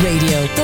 Radio,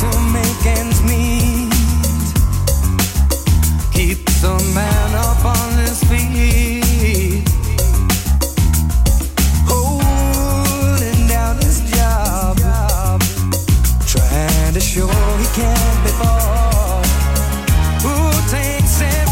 to make ends meet keeps a man up on his feet, holding down his job, trying to show he can't be bought. Who takes it?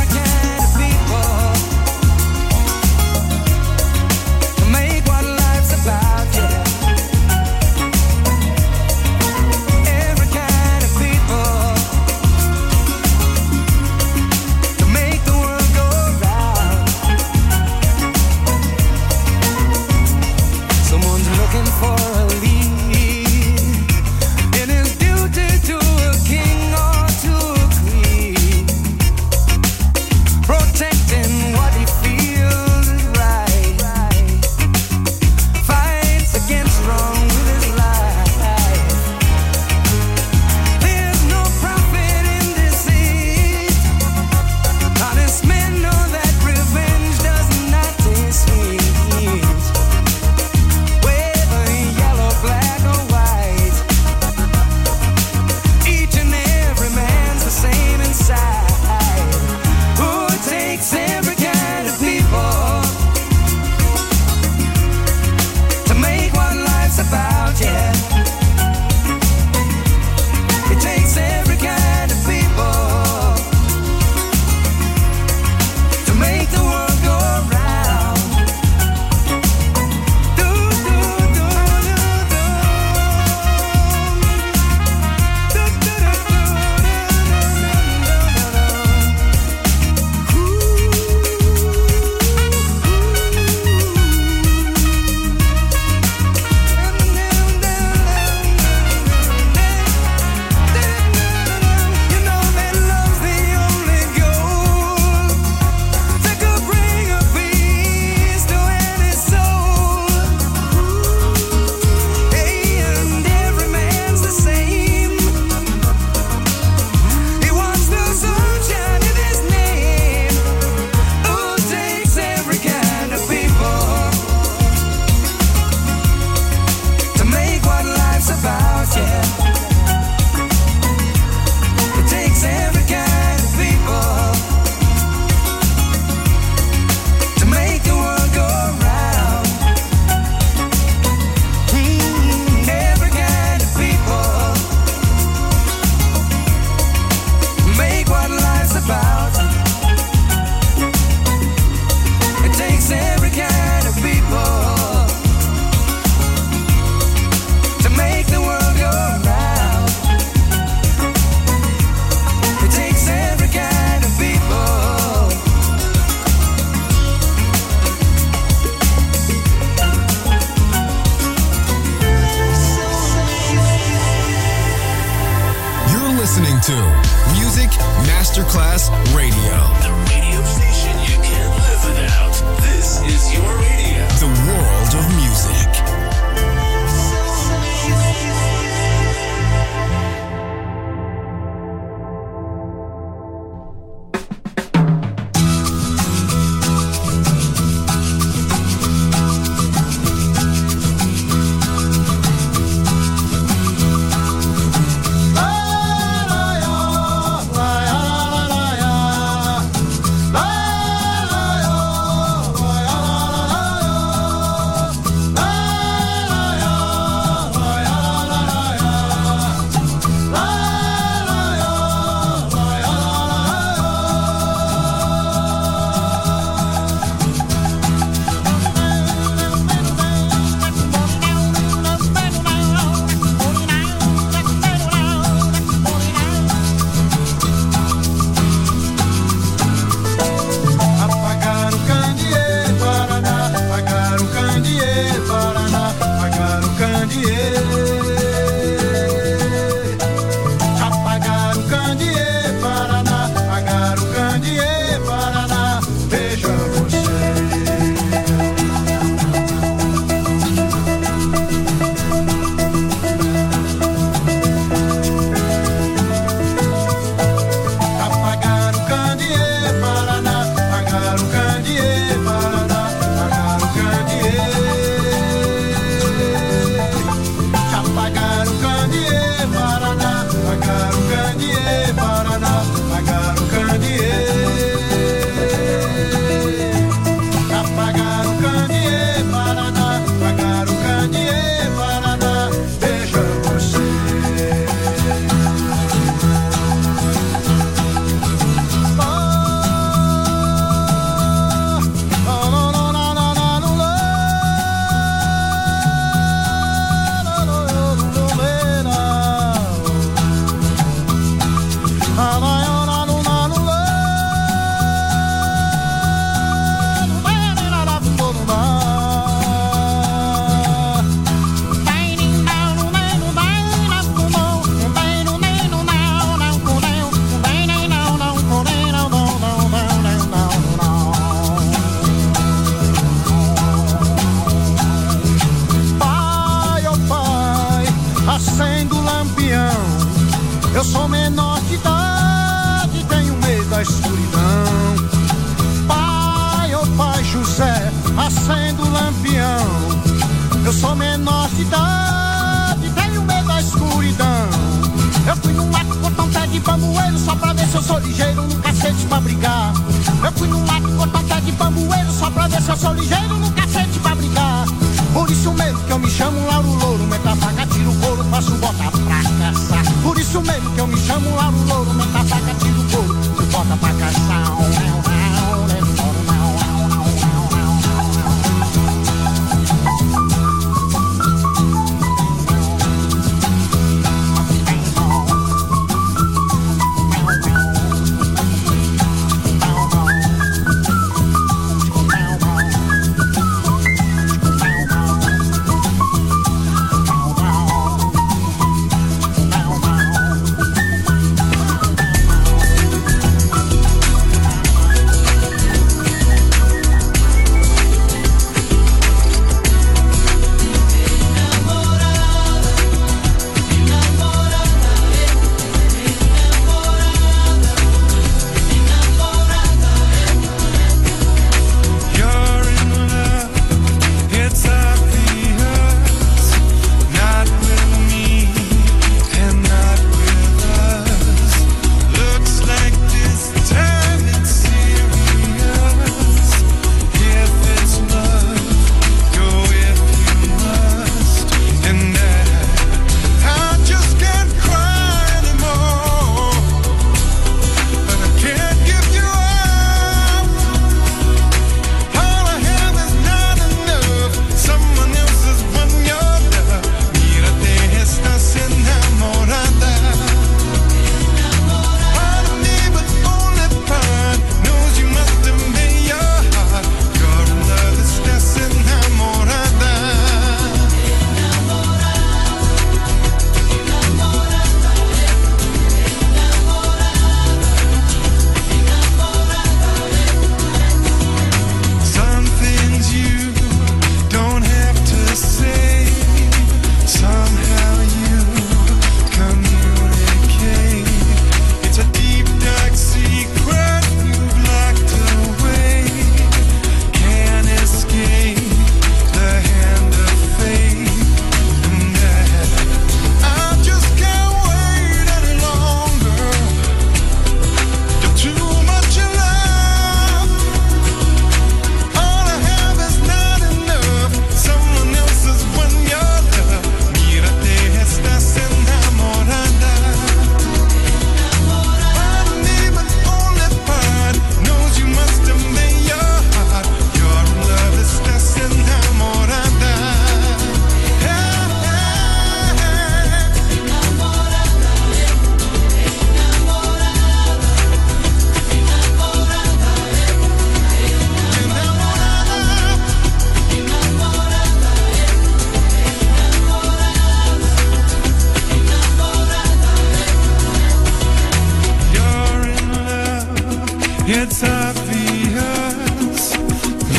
It's obvious.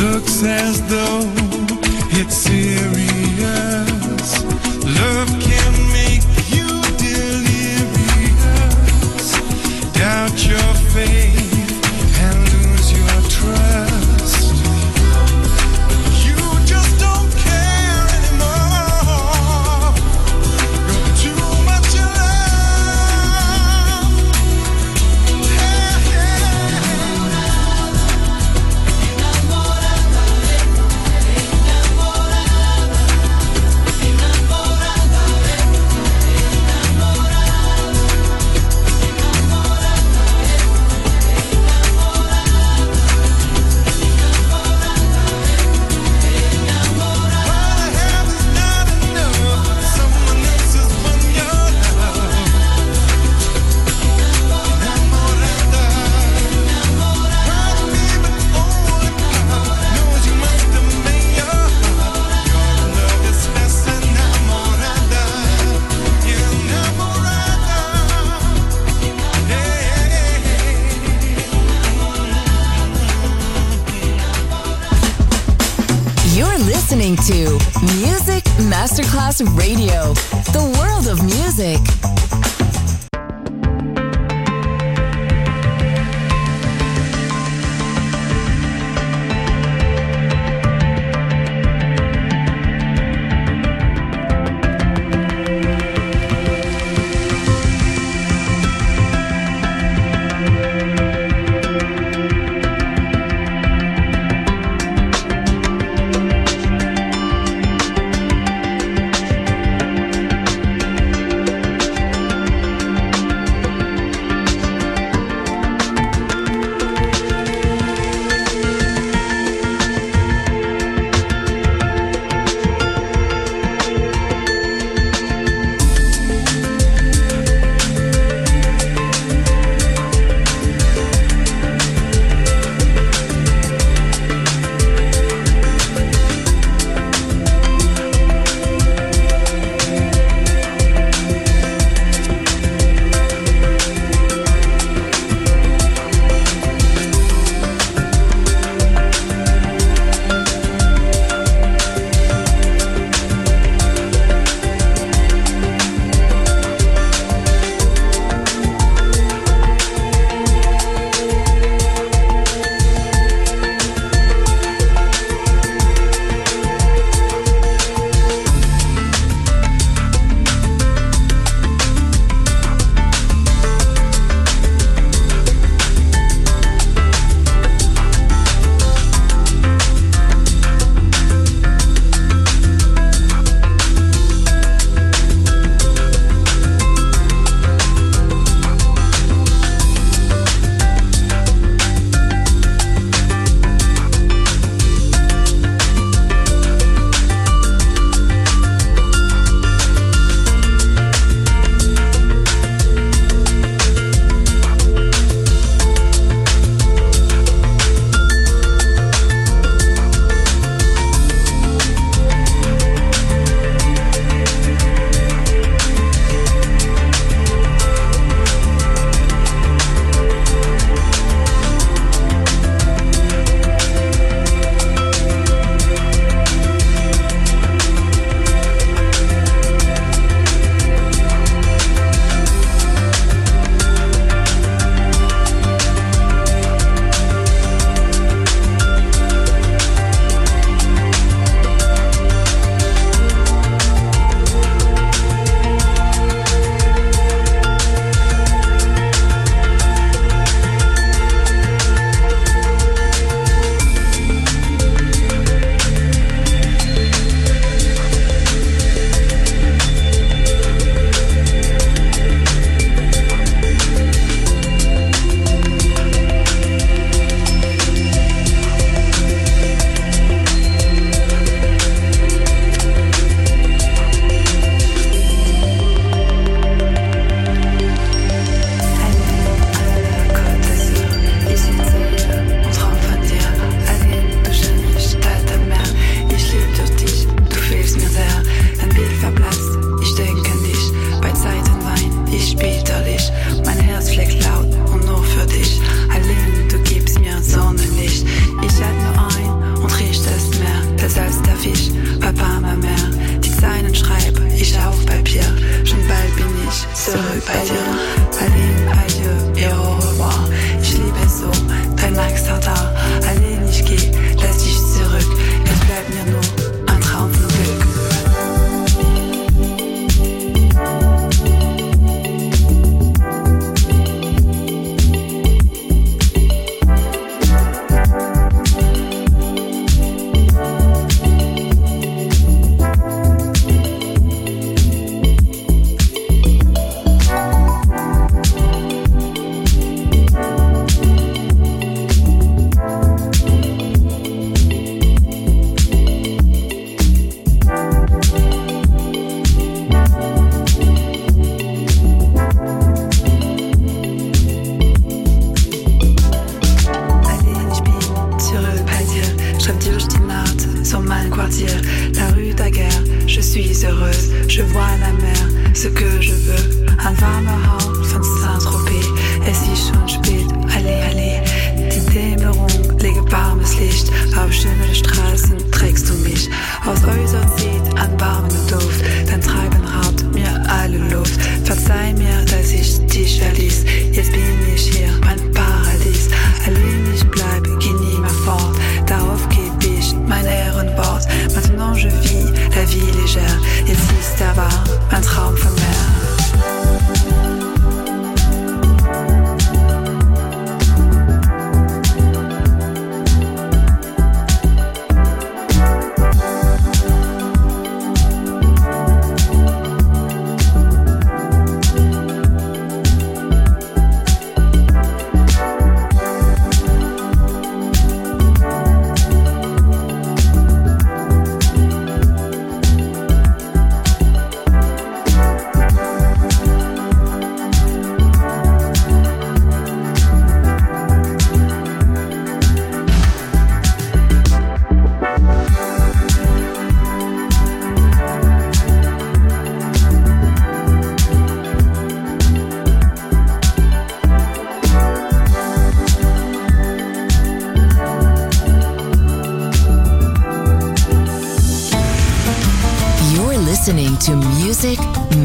Looks as though it's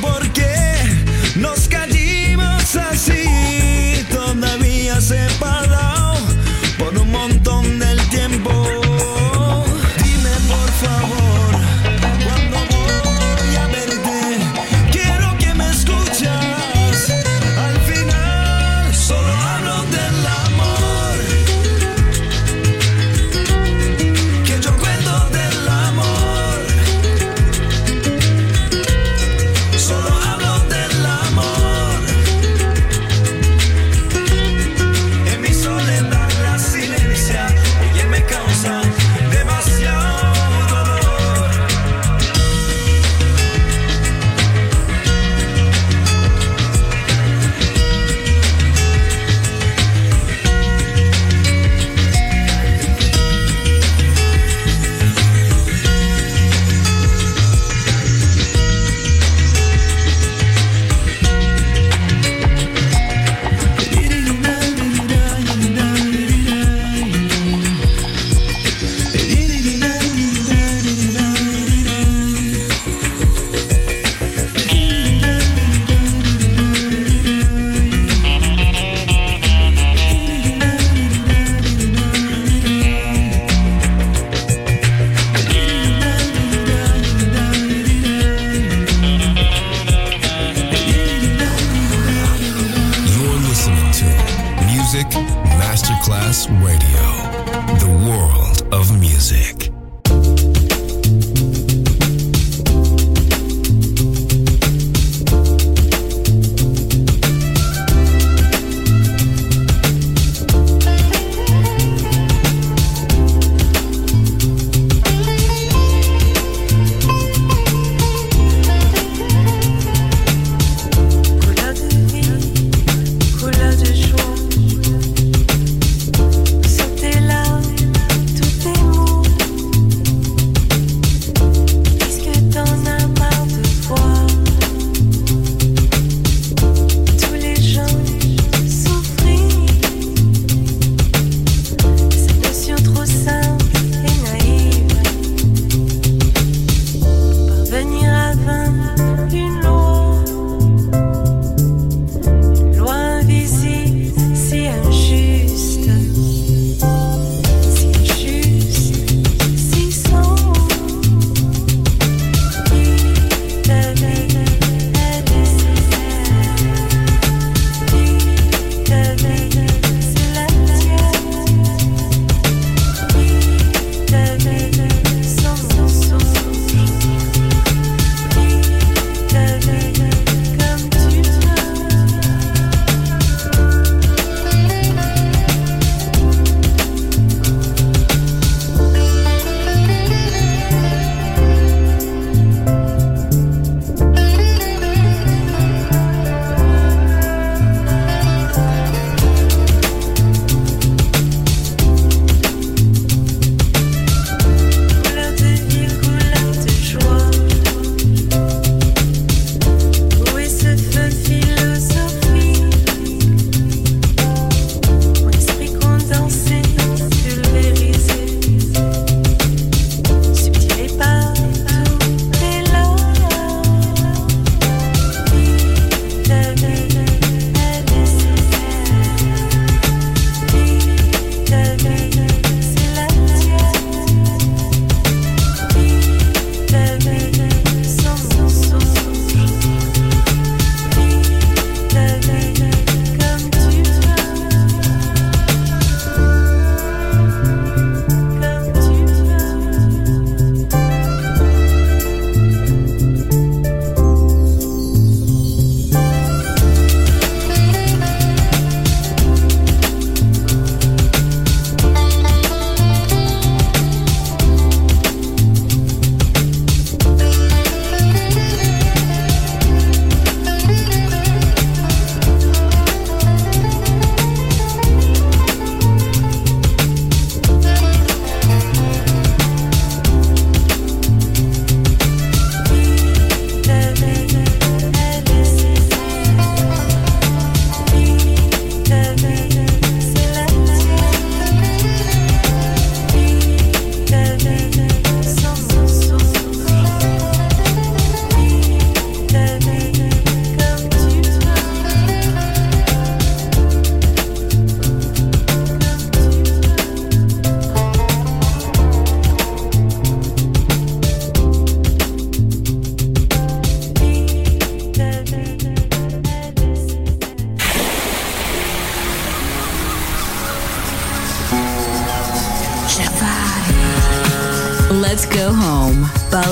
porque nos cae.